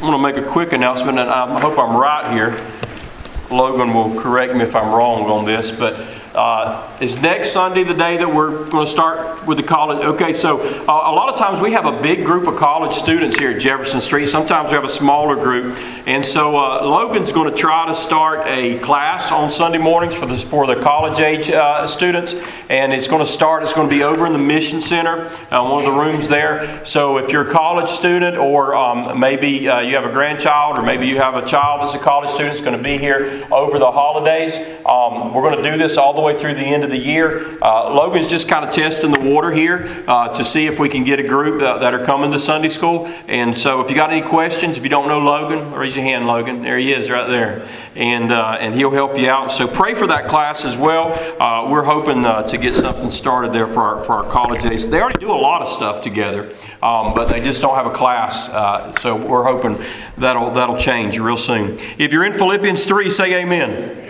I want to make a quick announcement, and I hope I'm right here. Logan will correct me if I'm wrong on this, but uh, is next Sunday the day that we're going to start with the college? Okay, so uh, a lot of times we have a big group of college students here at Jefferson Street. Sometimes we have a smaller group, and so uh, Logan's going to try to start a class on Sunday mornings for the for the college age uh, students, and it's going to start. It's going to be over in the Mission Center, uh, one of the rooms there. So if you're a college student, or um, maybe uh, you have a grandchild, or maybe you have a child that's a college student, it's going to be here over the holidays. Um, we're going to do this all the the way through the end of the year. Uh, Logan's just kind of testing the water here uh, to see if we can get a group uh, that are coming to Sunday school. And so, if you got any questions, if you don't know Logan, raise your hand, Logan. There he is, right there, and uh, and he'll help you out. So pray for that class as well. Uh, we're hoping uh, to get something started there for our for our college days. They already do a lot of stuff together, um, but they just don't have a class. so we're hoping that'll that'll change real soon. If you're in Philippians three, say Amen.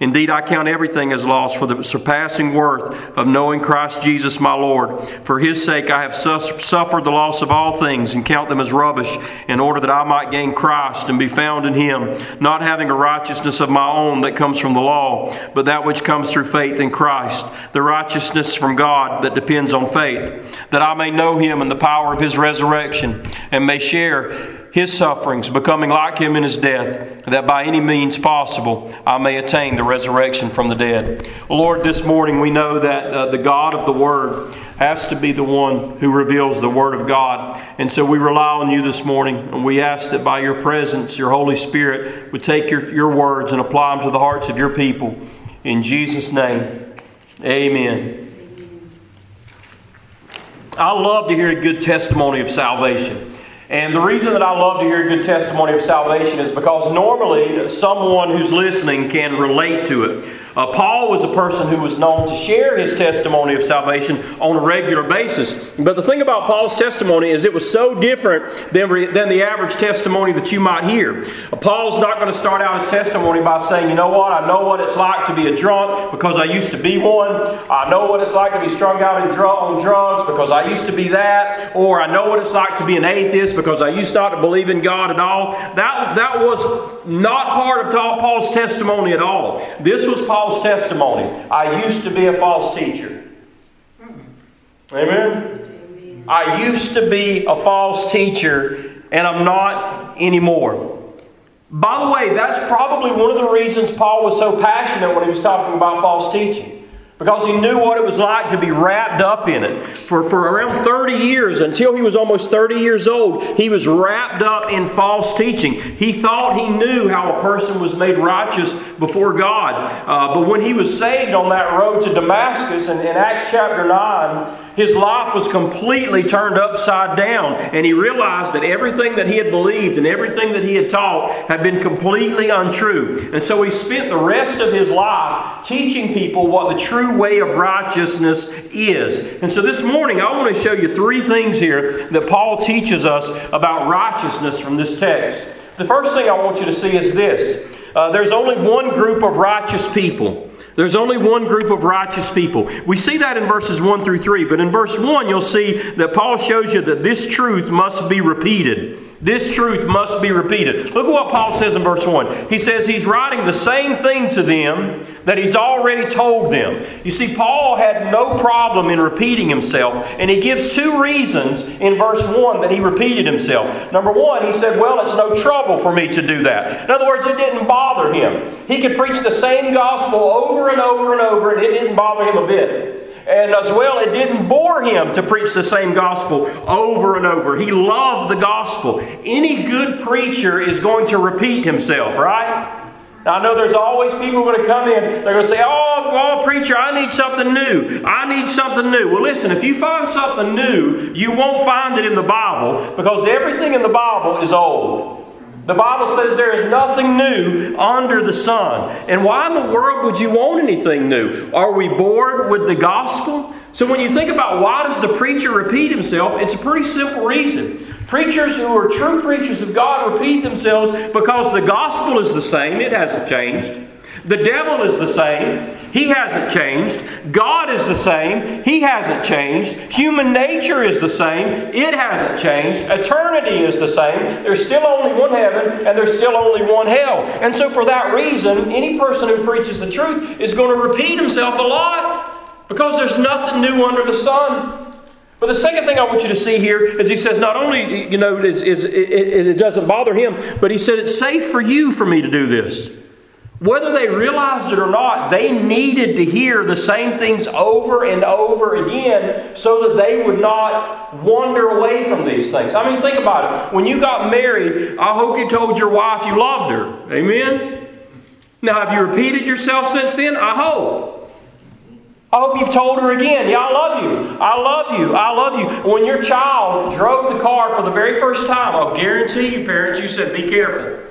Indeed, I count everything as loss for the surpassing worth of knowing Christ Jesus my Lord. For his sake I have suffered the loss of all things and count them as rubbish, in order that I might gain Christ and be found in him, not having a righteousness of my own that comes from the law, but that which comes through faith in Christ, the righteousness from God that depends on faith, that I may know him and the power of his resurrection, and may share his sufferings, becoming like him in his death, that by any means possible I may attain the resurrection from the dead. Lord, this morning we know that uh, the God of the Word has to be the one who reveals the Word of God. And so we rely on you this morning, and we ask that by your presence, your Holy Spirit would take your, your words and apply them to the hearts of your people. In Jesus' name, amen. I love to hear a good testimony of salvation. And the reason that I love to hear a good testimony of salvation is because normally someone who's listening can relate to it. Uh, Paul was a person who was known to share his testimony of salvation on a regular basis. But the thing about Paul's testimony is it was so different than, re- than the average testimony that you might hear. Uh, Paul's not going to start out his testimony by saying, you know what, I know what it's like to be a drunk because I used to be one. I know what it's like to be strung out dr- on drugs because I used to be that. Or I know what it's like to be an atheist because I used not to believe in God at all. That, that was not part of Paul's testimony at all. This was Paul's false testimony. I used to be a false teacher. Amen? I used to be a false teacher, and I'm not anymore. By the way, that's probably one of the reasons Paul was so passionate when he was talking about false teaching because he knew what it was like to be wrapped up in it. For, for around 30 years, until he was almost 30 years old, he was wrapped up in false teaching. He thought he knew how a person was made righteous before God. Uh, but when he was saved on that road to Damascus in, in Acts chapter 9, his life was completely turned upside down, and he realized that everything that he had believed and everything that he had taught had been completely untrue. And so he spent the rest of his life teaching people what the true way of righteousness is. And so this morning, I want to show you three things here that Paul teaches us about righteousness from this text. The first thing I want you to see is this uh, there's only one group of righteous people. There's only one group of righteous people. We see that in verses 1 through 3, but in verse 1, you'll see that Paul shows you that this truth must be repeated. This truth must be repeated. Look at what Paul says in verse 1. He says he's writing the same thing to them that he's already told them. You see, Paul had no problem in repeating himself, and he gives two reasons in verse 1 that he repeated himself. Number one, he said, Well, it's no trouble for me to do that. In other words, it didn't bother him. He could preach the same gospel over and over and over, and it didn't bother him a bit. And as well, it didn't bore him to preach the same gospel over and over. He loved the gospel. Any good preacher is going to repeat himself, right? I know there's always people going to come in, they're going to say, oh, oh, preacher, I need something new. I need something new. Well, listen, if you find something new, you won't find it in the Bible because everything in the Bible is old. The Bible says there is nothing new under the sun. And why in the world would you want anything new? Are we bored with the gospel? So when you think about why does the preacher repeat himself, it's a pretty simple reason. Preachers who are true preachers of God repeat themselves because the gospel is the same, it hasn't changed. The devil is the same. He hasn't changed. God is the same. He hasn't changed. Human nature is the same. It hasn't changed. Eternity is the same. There's still only one heaven and there's still only one hell. And so, for that reason, any person who preaches the truth is going to repeat himself a lot because there's nothing new under the sun. But the second thing I want you to see here is he says, not only, you know, it, it doesn't bother him, but he said, it's safe for you for me to do this. Whether they realized it or not, they needed to hear the same things over and over again so that they would not wander away from these things. I mean, think about it. When you got married, I hope you told your wife you loved her. Amen? Now, have you repeated yourself since then? I hope. I hope you've told her again, yeah, I love you. I love you. I love you. When your child drove the car for the very first time, I'll guarantee you, parents, you said, be careful.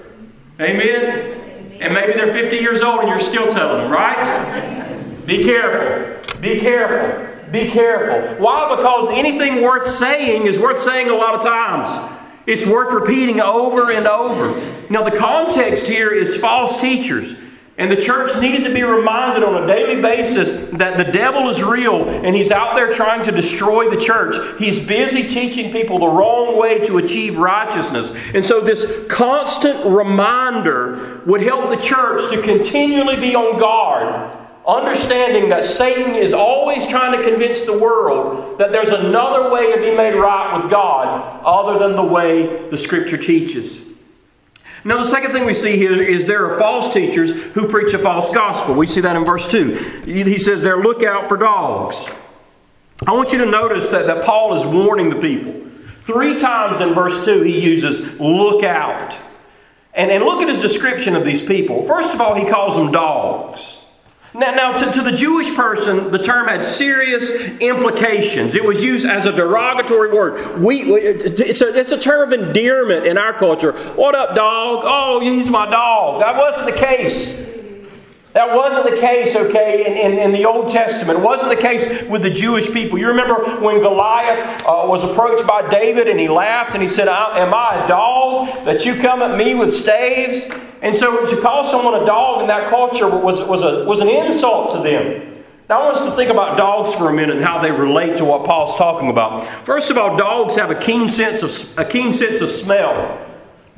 Amen? And maybe they're 50 years old and you're still telling them, right? Be careful. Be careful. Be careful. Why? Because anything worth saying is worth saying a lot of times. It's worth repeating over and over. Now, the context here is false teachers. And the church needed to be reminded on a daily basis that the devil is real and he's out there trying to destroy the church. He's busy teaching people the wrong way to achieve righteousness. And so, this constant reminder would help the church to continually be on guard, understanding that Satan is always trying to convince the world that there's another way to be made right with God other than the way the Scripture teaches. Now, the second thing we see here is there are false teachers who preach a false gospel. We see that in verse 2. He says they're look out for dogs. I want you to notice that, that Paul is warning the people. Three times in verse 2, he uses look out. And, and look at his description of these people. First of all, he calls them dogs. Now, now to, to, the Jewish person, the term had serious implications. It was used as a derogatory word. We, it's, a, it's a term of endearment in our culture. What up, dog? Oh, he's my dog. That wasn't the case. That wasn't the case, okay, in, in, in, the Old Testament. It wasn't the case with the Jewish people. You remember when Goliath uh, was approached by David and he laughed and he said, Am I a dog that you come at me with staves? And so to call someone a dog in that culture was, was, a, was an insult to them. Now, I want us to think about dogs for a minute and how they relate to what Paul's talking about. First of all, dogs have a keen sense of, a keen sense of smell.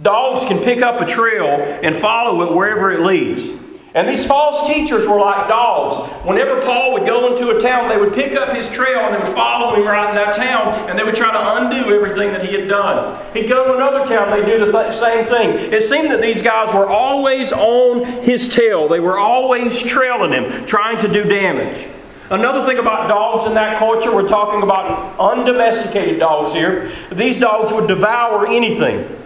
Dogs can pick up a trail and follow it wherever it leads. And these false teachers were like dogs. Whenever Paul would go into a town, they would pick up his trail and they would follow him right in that town, and they would try to undo everything that he had done. He'd go to another town, they'd do the th- same thing. It seemed that these guys were always on his tail, they were always trailing him, trying to do damage. Another thing about dogs in that culture, we're talking about undomesticated dogs here. These dogs would devour anything.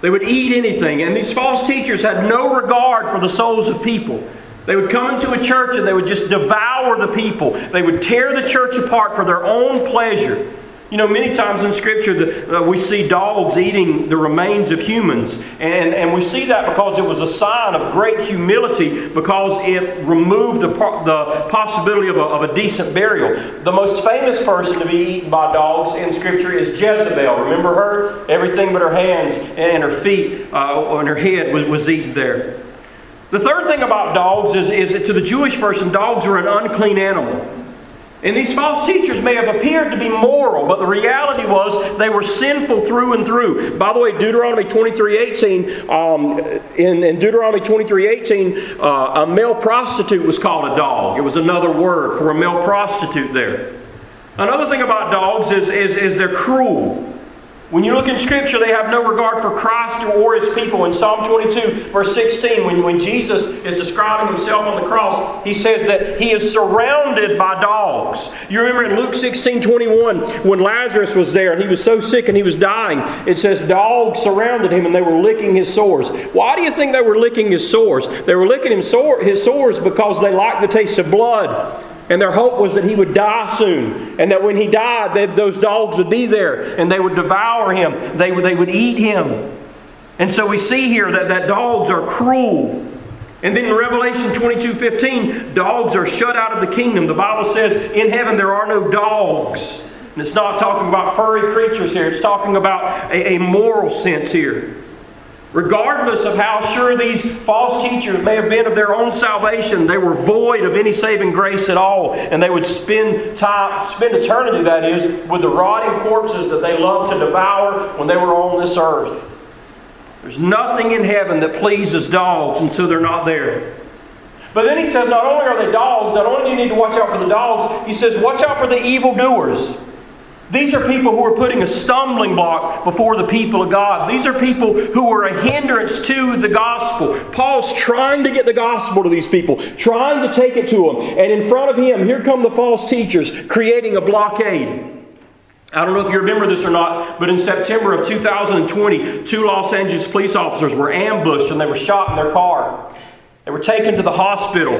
They would eat anything. And these false teachers had no regard for the souls of people. They would come into a church and they would just devour the people. They would tear the church apart for their own pleasure. You know, many times in Scripture the, uh, we see dogs eating the remains of humans. And, and we see that because it was a sign of great humility because it removed the, the possibility of a, of a decent burial. The most famous person to be eaten by dogs in Scripture is Jezebel. Remember her? Everything but her hands and her feet uh, and her head was, was eaten there. The third thing about dogs is, is to the Jewish person, dogs are an unclean animal. And these false teachers may have appeared to be moral, but the reality was they were sinful through and through. By the way, Deuteronomy 23 18, um, in, in, Deuteronomy 23 18, uh, a male prostitute was called a dog. It was another word for a male prostitute there. Another thing about dogs is, is, is they're cruel. When you look in Scripture, they have no regard for Christ or his people. In Psalm 22, verse 16, when, when Jesus is describing himself on the cross, he says that he is surrounded by dogs. You remember in Luke 16, 21, when Lazarus was there and he was so sick and he was dying, it says dogs surrounded him and they were licking his sores. Why do you think they were licking his sores? They were licking him sore, his sores because they liked the taste of blood. And their hope was that he would die soon. And that when he died, they, those dogs would be there and they would devour him. They would, they would eat him. And so we see here that, that dogs are cruel. And then in Revelation 22 15, dogs are shut out of the kingdom. The Bible says in heaven there are no dogs. And it's not talking about furry creatures here, it's talking about a, a moral sense here. Regardless of how sure these false teachers may have been of their own salvation, they were void of any saving grace at all, and they would spend time, spend eternity, that is, with the rotting corpses that they loved to devour when they were on this earth. There's nothing in heaven that pleases dogs, so they're not there. But then he says, not only are they dogs, not only do you need to watch out for the dogs, he says, watch out for the evildoers. These are people who are putting a stumbling block before the people of God. These are people who are a hindrance to the gospel. Paul's trying to get the gospel to these people, trying to take it to them. And in front of him, here come the false teachers creating a blockade. I don't know if you remember this or not, but in September of 2020, two Los Angeles police officers were ambushed and they were shot in their car. They were taken to the hospital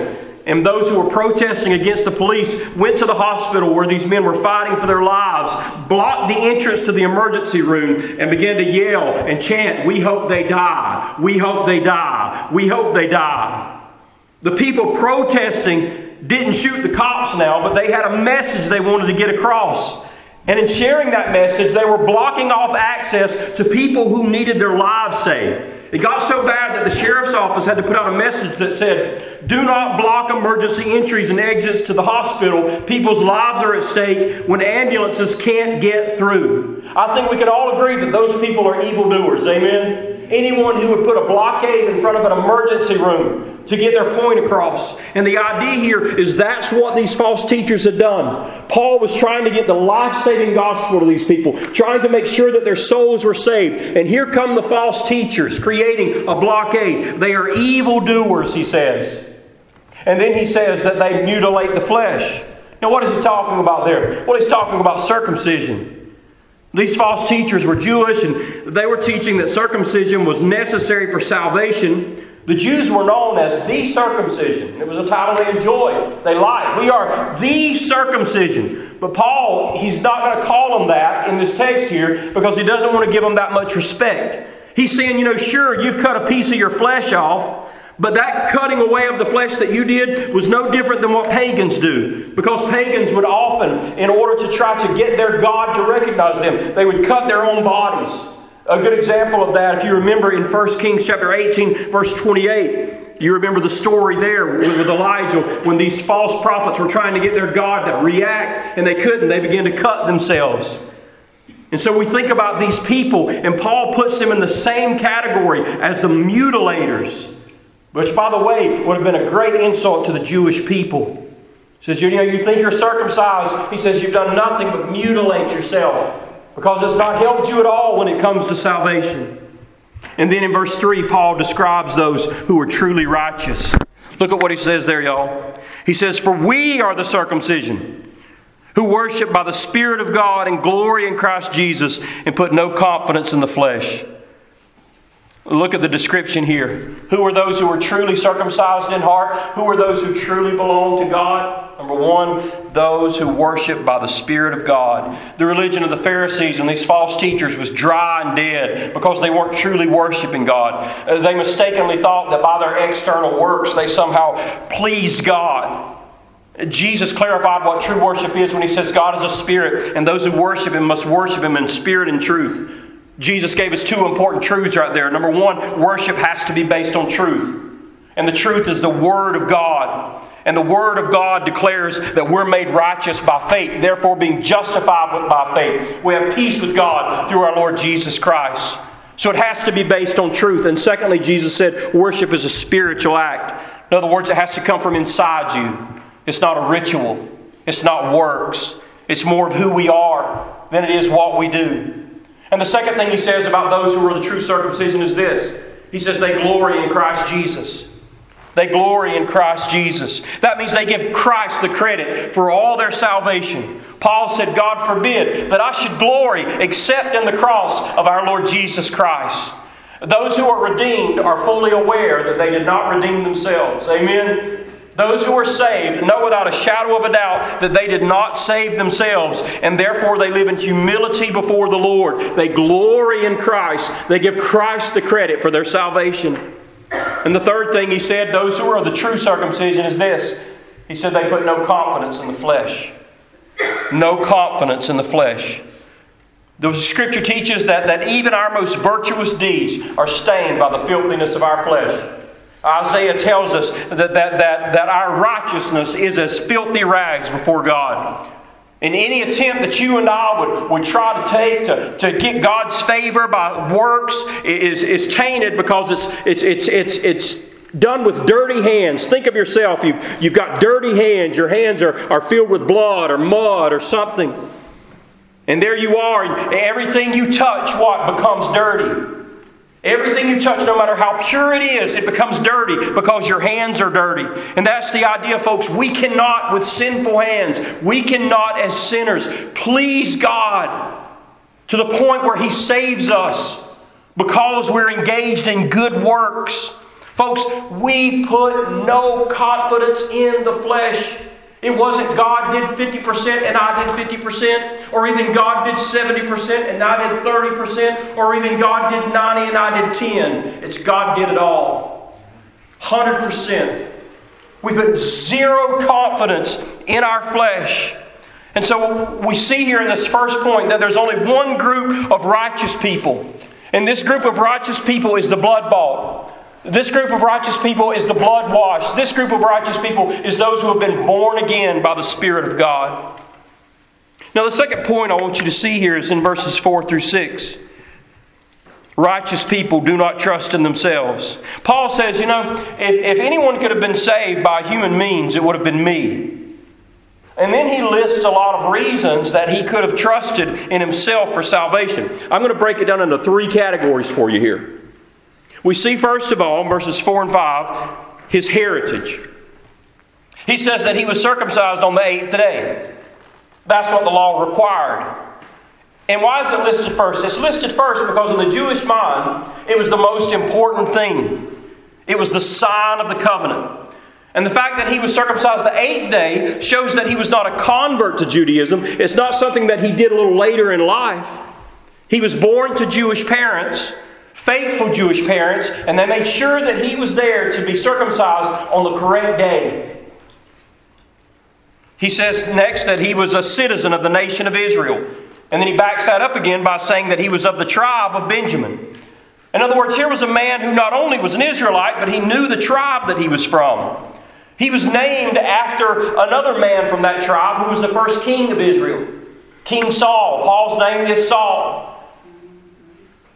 and those who were protesting against the police went to the hospital where these men were fighting for their lives, blocked the entrance to the emergency room, and began to yell and chant, We hope they die. We hope they die. We hope they die. The people protesting didn't shoot the cops now, but they had a message they wanted to get across. And in sharing that message, they were blocking off access to people who needed their lives saved. It got so bad that the sheriff's office had to put out a message that said, Do not block emergency entries and exits to the hospital. People's lives are at stake when ambulances can't get through. I think we can all agree that those people are evildoers. Amen? Anyone who would put a blockade in front of an emergency room to get their point across. And the idea here is that's what these false teachers had done. Paul was trying to get the life saving gospel to these people, trying to make sure that their souls were saved. And here come the false teachers creating a blockade. They are evildoers, he says. And then he says that they mutilate the flesh. Now, what is he talking about there? Well, he's talking about circumcision. These false teachers were Jewish and they were teaching that circumcision was necessary for salvation. The Jews were known as the circumcision. It was a title they enjoyed, they liked. We are the circumcision. But Paul, he's not going to call them that in this text here because he doesn't want to give them that much respect. He's saying, you know, sure, you've cut a piece of your flesh off, but that cutting away of the flesh that you did was no different than what pagans do. Because pagans would often, in order to try to get their God to recognize them, they would cut their own bodies. A good example of that, if you remember in 1 Kings chapter 18, verse 28, you remember the story there with Elijah when these false prophets were trying to get their God to react and they couldn't. They began to cut themselves. And so we think about these people, and Paul puts them in the same category as the mutilators. Which, by the way, would have been a great insult to the Jewish people. He says, you know, you think you're circumcised. He says, you've done nothing but mutilate yourself because it's not helped you at all when it comes to salvation. And then in verse 3, Paul describes those who are truly righteous. Look at what he says there, y'all. He says, For we are the circumcision who worship by the Spirit of God and glory in Christ Jesus and put no confidence in the flesh. Look at the description here. Who are those who are truly circumcised in heart? Who are those who truly belong to God? Number one, those who worship by the Spirit of God. The religion of the Pharisees and these false teachers was dry and dead because they weren't truly worshiping God. Uh, they mistakenly thought that by their external works they somehow pleased God. Jesus clarified what true worship is when he says God is a spirit, and those who worship him must worship him in spirit and truth. Jesus gave us two important truths right there. Number one, worship has to be based on truth. And the truth is the Word of God. And the Word of God declares that we're made righteous by faith, therefore being justified by faith. We have peace with God through our Lord Jesus Christ. So it has to be based on truth. And secondly, Jesus said worship is a spiritual act. In other words, it has to come from inside you. It's not a ritual, it's not works. It's more of who we are than it is what we do. And the second thing he says about those who are the true circumcision is this He says they glory in Christ Jesus. They glory in Christ Jesus. That means they give Christ the credit for all their salvation. Paul said, God forbid that I should glory except in the cross of our Lord Jesus Christ. Those who are redeemed are fully aware that they did not redeem themselves. Amen. Those who are saved know without a shadow of a doubt that they did not save themselves, and therefore they live in humility before the Lord. They glory in Christ. They give Christ the credit for their salvation. And the third thing he said, those who are the true circumcision, is this. He said they put no confidence in the flesh. No confidence in the flesh. The scripture teaches that, that even our most virtuous deeds are stained by the filthiness of our flesh. Isaiah tells us that, that, that, that our righteousness is as filthy rags before God. And any attempt that you and I would, would try to take to, to get God's favor by works is, is tainted because it's, it's, it's, it's, it's done with dirty hands. Think of yourself. You've, you've got dirty hands. Your hands are, are filled with blood or mud or something. And there you are. Everything you touch, what? Becomes dirty. Everything you touch, no matter how pure it is, it becomes dirty because your hands are dirty. And that's the idea, folks. We cannot, with sinful hands, we cannot, as sinners, please God to the point where He saves us because we're engaged in good works. Folks, we put no confidence in the flesh. It wasn't God did 50% and I did 50%, or even God did 70% and I did 30%, or even God did 90 and I did 10. It's God did it all. 100%. We put zero confidence in our flesh. And so we see here in this first point that there's only one group of righteous people. And this group of righteous people is the blood bought. This group of righteous people is the blood washed. This group of righteous people is those who have been born again by the Spirit of God. Now, the second point I want you to see here is in verses 4 through 6. Righteous people do not trust in themselves. Paul says, you know, if, if anyone could have been saved by human means, it would have been me. And then he lists a lot of reasons that he could have trusted in himself for salvation. I'm going to break it down into three categories for you here. We see, first of all, verses 4 and 5, his heritage. He says that he was circumcised on the eighth day. That's what the law required. And why is it listed first? It's listed first because, in the Jewish mind, it was the most important thing. It was the sign of the covenant. And the fact that he was circumcised the eighth day shows that he was not a convert to Judaism. It's not something that he did a little later in life. He was born to Jewish parents faithful Jewish parents, and they made sure that he was there to be circumcised on the correct day. He says next that he was a citizen of the nation of Israel. And then he backs that up again by saying that he was of the tribe of Benjamin. In other words, here was a man who not only was an Israelite, but he knew the tribe that he was from. He was named after another man from that tribe who was the first king of Israel, King Saul. Paul's name is Saul.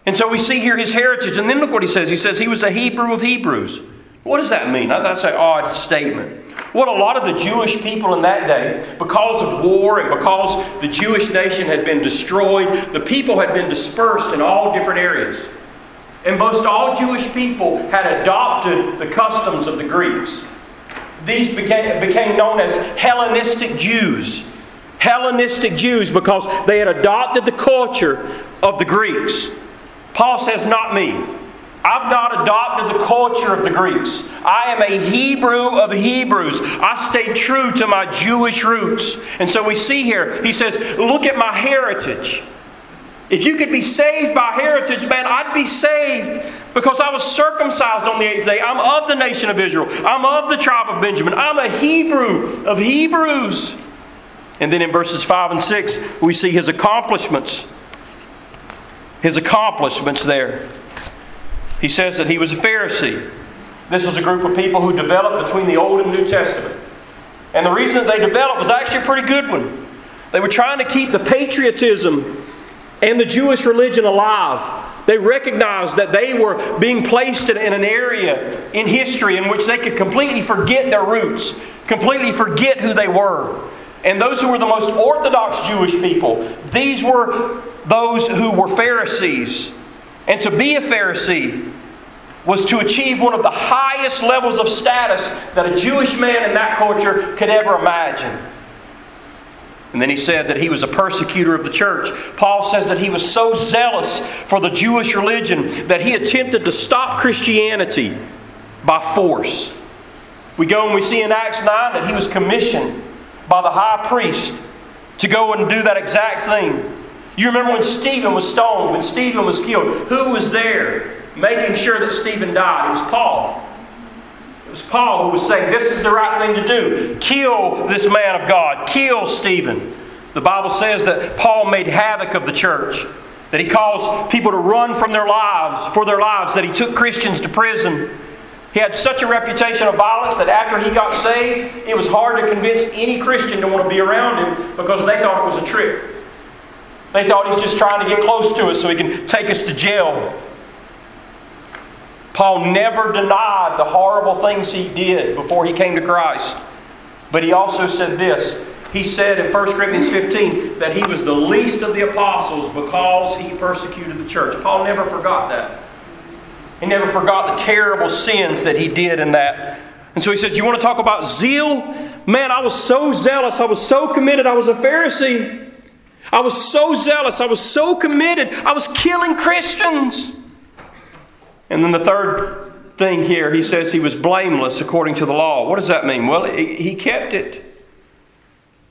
And so we see here his heritage. And then look what he says. He says he was a Hebrew of Hebrews. What does that mean? That's an odd statement. What a lot of the Jewish people in that day, because of war and because the Jewish nation had been destroyed, the people had been dispersed in all different areas. And most all Jewish people had adopted the customs of the Greeks. These became, became known as Hellenistic Jews. Hellenistic Jews because they had adopted the culture of the Greeks. Paul says, Not me. I've not adopted the culture of the Greeks. I am a Hebrew of Hebrews. I stay true to my Jewish roots. And so we see here, he says, Look at my heritage. If you could be saved by heritage, man, I'd be saved because I was circumcised on the eighth day. I'm of the nation of Israel. I'm of the tribe of Benjamin. I'm a Hebrew of Hebrews. And then in verses 5 and 6, we see his accomplishments his accomplishments there. He says that he was a Pharisee. This was a group of people who developed between the Old and New Testament. And the reason that they developed was actually a pretty good one. They were trying to keep the patriotism and the Jewish religion alive. They recognized that they were being placed in, an area in history in which they could completely forget their roots, completely forget who they were. And those who were the most orthodox Jewish people, these were those who were Pharisees. And to be a Pharisee was to achieve one of the highest levels of status that a Jewish man in that culture could ever imagine. And then he said that he was a persecutor of the church. Paul says that he was so zealous for the Jewish religion that he attempted to stop Christianity by force. We go and we see in Acts 9 that he was commissioned by the high priest to go and do that exact thing. You remember when Stephen was stoned, when Stephen was killed, who was there making sure that Stephen died? It was Paul. It was Paul who was saying, This is the right thing to do. Kill this man of God. Kill Stephen. The Bible says that Paul made havoc of the church, that he caused people to run from their lives, for their lives, that he took Christians to prison. He had such a reputation of violence that after he got saved, it was hard to convince any Christian to want to be around him because they thought it was a trick. They thought he's just trying to get close to us so he can take us to jail. Paul never denied the horrible things he did before he came to Christ. But he also said this. He said in 1 Corinthians 15 that he was the least of the apostles because he persecuted the church. Paul never forgot that. He never forgot the terrible sins that he did in that. And so he says, You want to talk about zeal? Man, I was so zealous. I was so committed. I was a Pharisee. I was so zealous. I was so committed. I was killing Christians. And then the third thing here, he says he was blameless according to the law. What does that mean? Well, he kept it,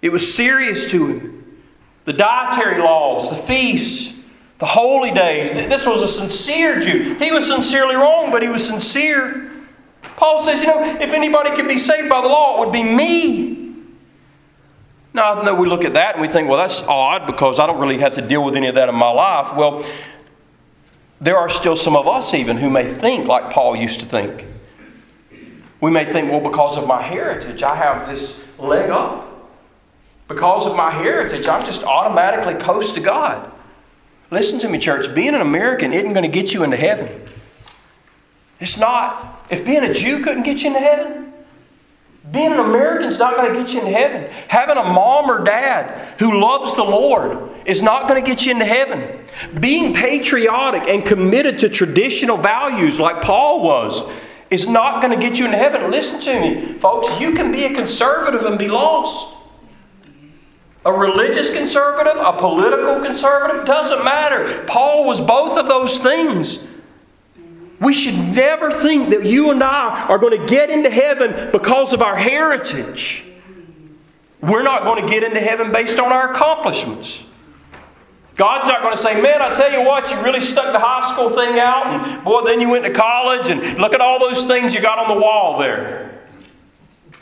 it was serious to him. The dietary laws, the feasts, the holy days. This was a sincere Jew. He was sincerely wrong, but he was sincere. Paul says, you know, if anybody could be saved by the law, it would be me. Now, I know we look at that and we think, well, that's odd because I don't really have to deal with any of that in my life. Well, there are still some of us, even, who may think like Paul used to think. We may think, well, because of my heritage, I have this leg up. Because of my heritage, I'm just automatically close to God. Listen to me, church. Being an American isn't going to get you into heaven. It's not. If being a Jew couldn't get you into heaven, being an American is not going to get you into heaven. Having a mom or dad who loves the Lord is not going to get you into heaven. Being patriotic and committed to traditional values like Paul was is not going to get you into heaven. Listen to me, folks. You can be a conservative and be lost. A religious conservative, a political conservative, doesn't matter. Paul was both of those things. We should never think that you and I are going to get into heaven because of our heritage. We're not going to get into heaven based on our accomplishments. God's not going to say, Man, I tell you what, you really stuck the high school thing out, and boy, then you went to college, and look at all those things you got on the wall there.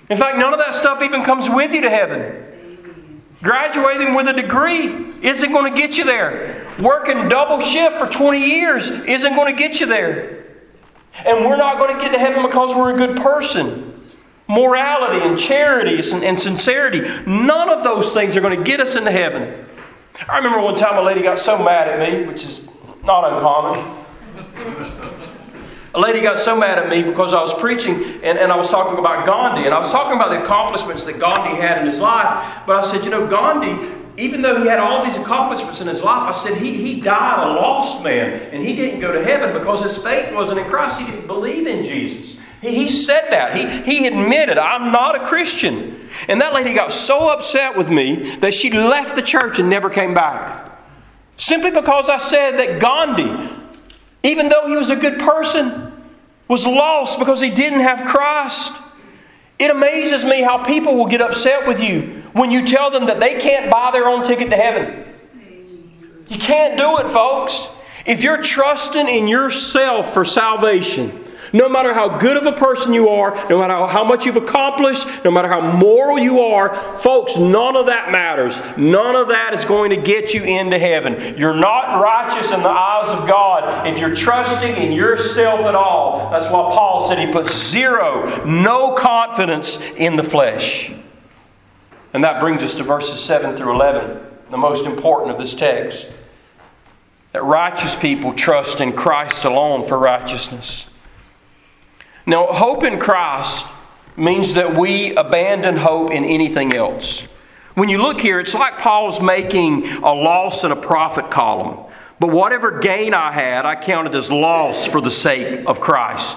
In fact, none of that stuff even comes with you to heaven. Graduating with a degree isn't going to get you there. Working double shift for 20 years isn't going to get you there. And we're not going to get to heaven because we're a good person. Morality and charity and, and sincerity, none of those things are going to get us into heaven. I remember one time a lady got so mad at me, which is not uncommon. A lady got so mad at me because I was preaching and, and I was talking about Gandhi. And I was talking about the accomplishments that Gandhi had in his life. But I said, you know, Gandhi, even though he had all these accomplishments in his life, I said he, he died a lost man. And he didn't go to heaven because his faith wasn't in Christ. He didn't believe in Jesus. He, he said that. He, he admitted, I'm not a Christian. And that lady got so upset with me that she left the church and never came back. Simply because I said that Gandhi, even though he was a good person, was lost because he didn't have Christ. It amazes me how people will get upset with you when you tell them that they can't buy their own ticket to heaven. You can't do it, folks. If you're trusting in yourself for salvation, no matter how good of a person you are, no matter how much you've accomplished, no matter how moral you are, folks, none of that matters. None of that is going to get you into heaven. You're not righteous in the eyes of God if you're trusting in yourself at all. That's why Paul said he put zero, no confidence in the flesh. And that brings us to verses 7 through 11, the most important of this text. That righteous people trust in Christ alone for righteousness. Now, hope in Christ means that we abandon hope in anything else. When you look here, it's like Paul's making a loss and a profit column. But whatever gain I had, I counted as loss for the sake of Christ.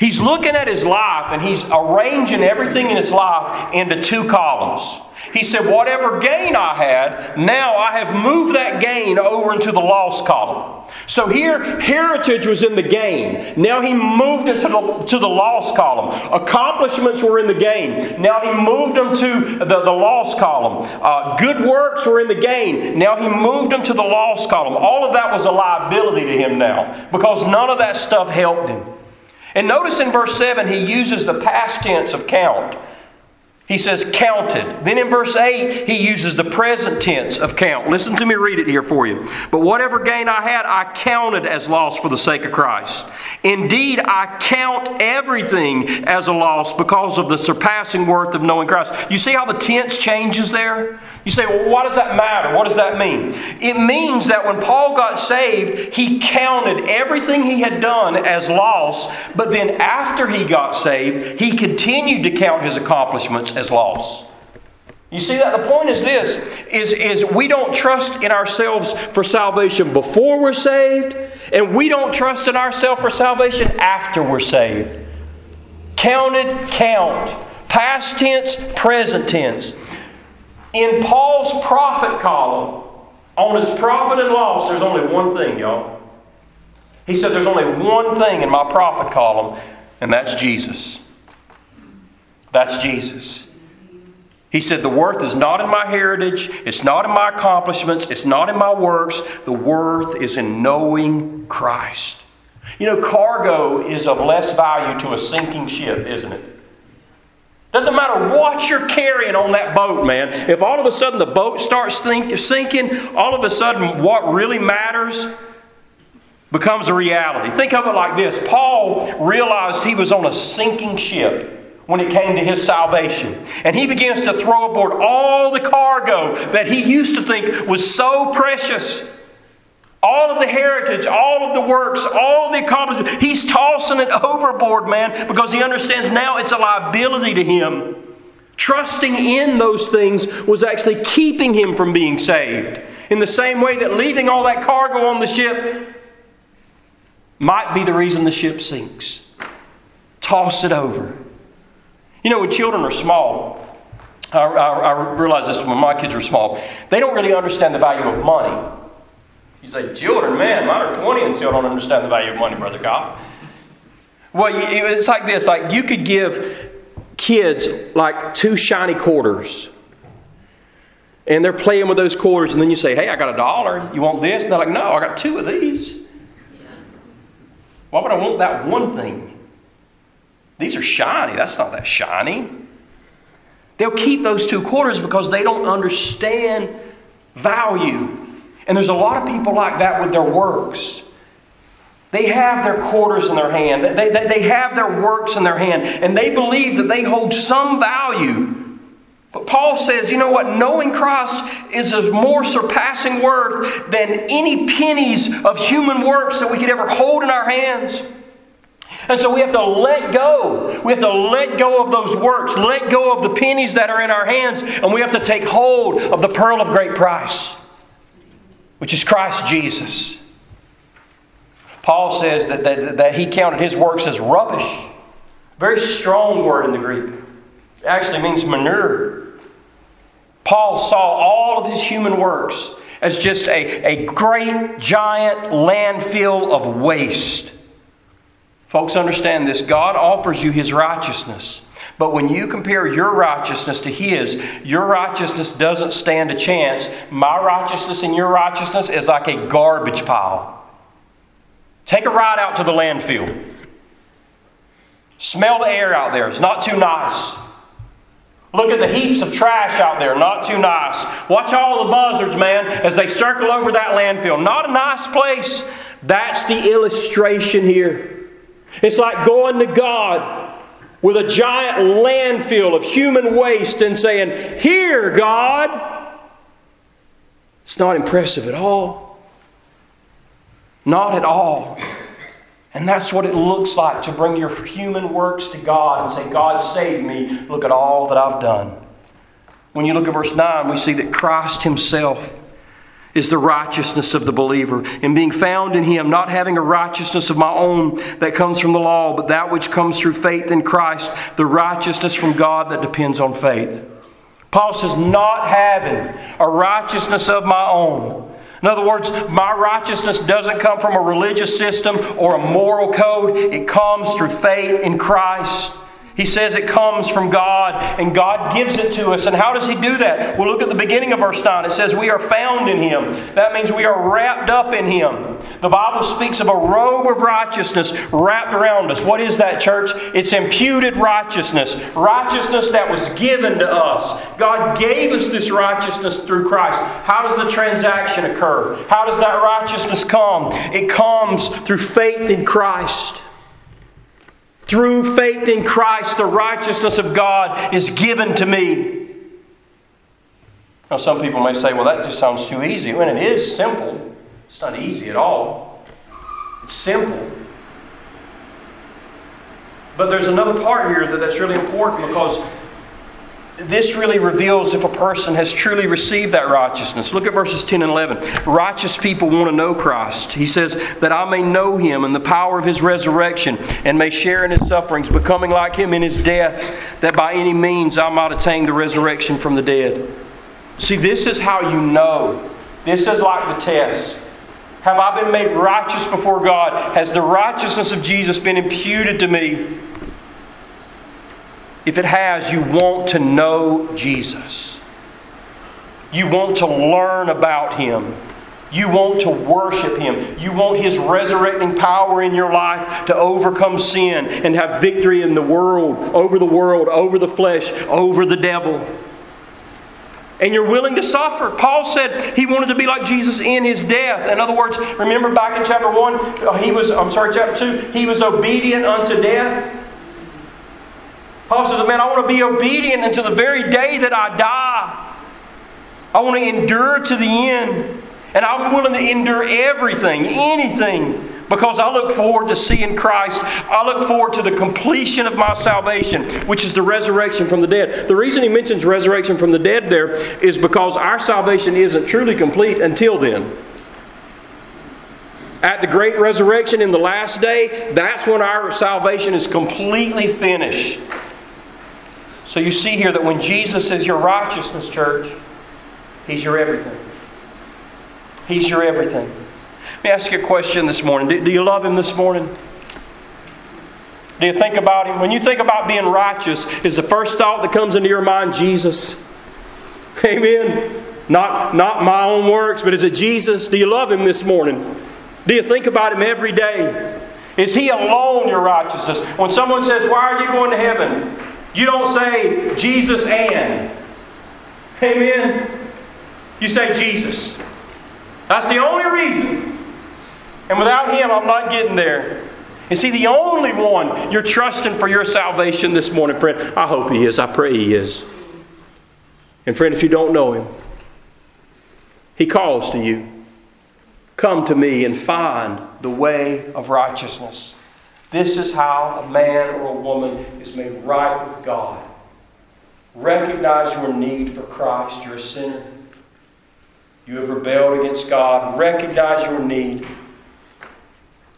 He's looking at his life and he's arranging everything in his life into two columns. He said, Whatever gain I had, now I have moved that gain over into the loss column. So here, heritage was in the gain. Now he moved it to the, to the loss column. Accomplishments were in the gain. Now he moved them to the, the loss column. Uh, good works were in the gain. Now he moved them to the loss column. All of that was a liability to him now because none of that stuff helped him. And notice in verse 7, he uses the past tense of count. He says counted. Then in verse 8, he uses the present tense of count. Listen to me read it here for you. But whatever gain I had, I counted as loss for the sake of Christ. Indeed, I count everything as a loss because of the surpassing worth of knowing Christ. You see how the tense changes there? You say, well, what does that matter? What does that mean? It means that when Paul got saved, he counted everything he had done as loss, but then after he got saved, he continued to count his accomplishments as loss. You see that? The point is this is, is we don't trust in ourselves for salvation before we're saved, and we don't trust in ourselves for salvation after we're saved. Counted, count. Past tense, present tense. In Paul's profit column, on his profit and loss, there's only one thing, y'all. He said, There's only one thing in my profit column, and that's Jesus. That's Jesus. He said, The worth is not in my heritage, it's not in my accomplishments, it's not in my works. The worth is in knowing Christ. You know, cargo is of less value to a sinking ship, isn't it? Doesn't matter what you're carrying on that boat, man. If all of a sudden the boat starts sinking, all of a sudden what really matters becomes a reality. Think of it like this Paul realized he was on a sinking ship when it came to his salvation. And he begins to throw aboard all the cargo that he used to think was so precious. All of the heritage, all of the works, all the accomplishments. He's tossing it overboard, man, because he understands now it's a liability to him. Trusting in those things was actually keeping him from being saved. In the same way that leaving all that cargo on the ship might be the reason the ship sinks. Toss it over. You know, when children are small, I, I, I realize this when my kids are small, they don't really understand the value of money. You say, children, man, mine are 20 and still don't understand the value of money, Brother Cobb. Well, it's like this like you could give kids like two shiny quarters. And they're playing with those quarters, and then you say, Hey, I got a dollar. You want this? And they're like, No, I got two of these. Why would I want that one thing? These are shiny. That's not that shiny. They'll keep those two quarters because they don't understand value. And there's a lot of people like that with their works. They have their quarters in their hand, they, they, they have their works in their hand, and they believe that they hold some value. But Paul says, you know what? Knowing Christ is of more surpassing worth than any pennies of human works that we could ever hold in our hands. And so we have to let go. We have to let go of those works, let go of the pennies that are in our hands, and we have to take hold of the pearl of great price, which is Christ Jesus. Paul says that, that, that he counted his works as rubbish. Very strong word in the Greek. It actually means manure. Paul saw all of his human works as just a, a great, giant landfill of waste. Folks, understand this God offers you His righteousness. But when you compare your righteousness to His, your righteousness doesn't stand a chance. My righteousness and your righteousness is like a garbage pile. Take a ride out to the landfill. Smell the air out there, it's not too nice. Look at the heaps of trash out there, not too nice. Watch all the buzzards, man, as they circle over that landfill. Not a nice place. That's the illustration here. It's like going to God with a giant landfill of human waste and saying, Here, God. It's not impressive at all. Not at all. And that's what it looks like to bring your human works to God and say, God, save me. Look at all that I've done. When you look at verse 9, we see that Christ Himself is the righteousness of the believer, and being found in Him, not having a righteousness of my own that comes from the law, but that which comes through faith in Christ, the righteousness from God that depends on faith. Paul says, not having a righteousness of my own. In other words, my righteousness doesn't come from a religious system or a moral code. It comes through faith in Christ. He says it comes from God, and God gives it to us. And how does He do that? Well, look at the beginning of verse 9. It says, We are found in Him. That means we are wrapped up in Him. The Bible speaks of a robe of righteousness wrapped around us. What is that, church? It's imputed righteousness, righteousness that was given to us. God gave us this righteousness through Christ. How does the transaction occur? How does that righteousness come? It comes through faith in Christ. Through faith in Christ, the righteousness of God is given to me. Now, some people may say, well, that just sounds too easy. When it is simple, it's not easy at all. It's simple. But there's another part here that, that's really important because this really reveals if a person has truly received that righteousness. Look at verses 10 and 11. Righteous people want to know Christ. He says, That I may know him and the power of his resurrection, and may share in his sufferings, becoming like him in his death, that by any means I might attain the resurrection from the dead. See, this is how you know. This is like the test. Have I been made righteous before God? Has the righteousness of Jesus been imputed to me? If it has, you want to know Jesus. You want to learn about Him. You want to worship Him. You want His resurrecting power in your life to overcome sin and have victory in the world, over the world, over the flesh, over the devil. And you're willing to suffer. Paul said he wanted to be like Jesus in his death. In other words, remember back in chapter 1, uh, he was, I'm sorry, chapter 2, he was obedient unto death. Paul says, Man, I want to be obedient until the very day that I die. I want to endure to the end. And I'm willing to endure everything, anything, because I look forward to seeing Christ. I look forward to the completion of my salvation, which is the resurrection from the dead. The reason he mentions resurrection from the dead there is because our salvation isn't truly complete until then. At the great resurrection in the last day, that's when our salvation is completely finished. So you see here that when Jesus is your righteousness, church, He's your everything. He's your everything. Let me ask you a question this morning. Do, do you love Him this morning? Do you think about Him? When you think about being righteous, is the first thought that comes into your mind Jesus? Amen. Not, not my own works, but is it Jesus? Do you love Him this morning? Do you think about Him every day? Is He alone your righteousness? When someone says, Why are you going to heaven? You don't say Jesus and. Amen. You say Jesus. That's the only reason. And without Him, I'm not getting there. You see, the only one you're trusting for your salvation this morning, friend, I hope He is. I pray He is. And friend, if you don't know Him, He calls to you. Come to me and find the way of righteousness. This is how a man or a woman is made right with God. Recognize your need for Christ. You're a sinner. You have rebelled against God. Recognize your need.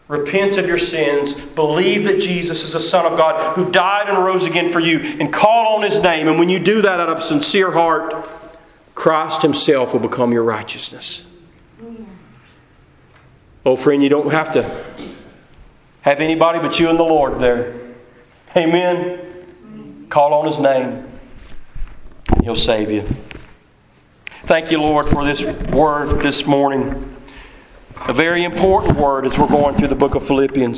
Repent of your sins. Believe that Jesus is the Son of God who died and rose again for you. And call on His name. And when you do that out of a sincere heart, Christ Himself will become your righteousness. Oh, friend, you don't have to have anybody but you and the Lord there. Amen. Call on His name, He'll save you. Thank you, Lord, for this word this morning. A very important word as we're going through the book of Philippians.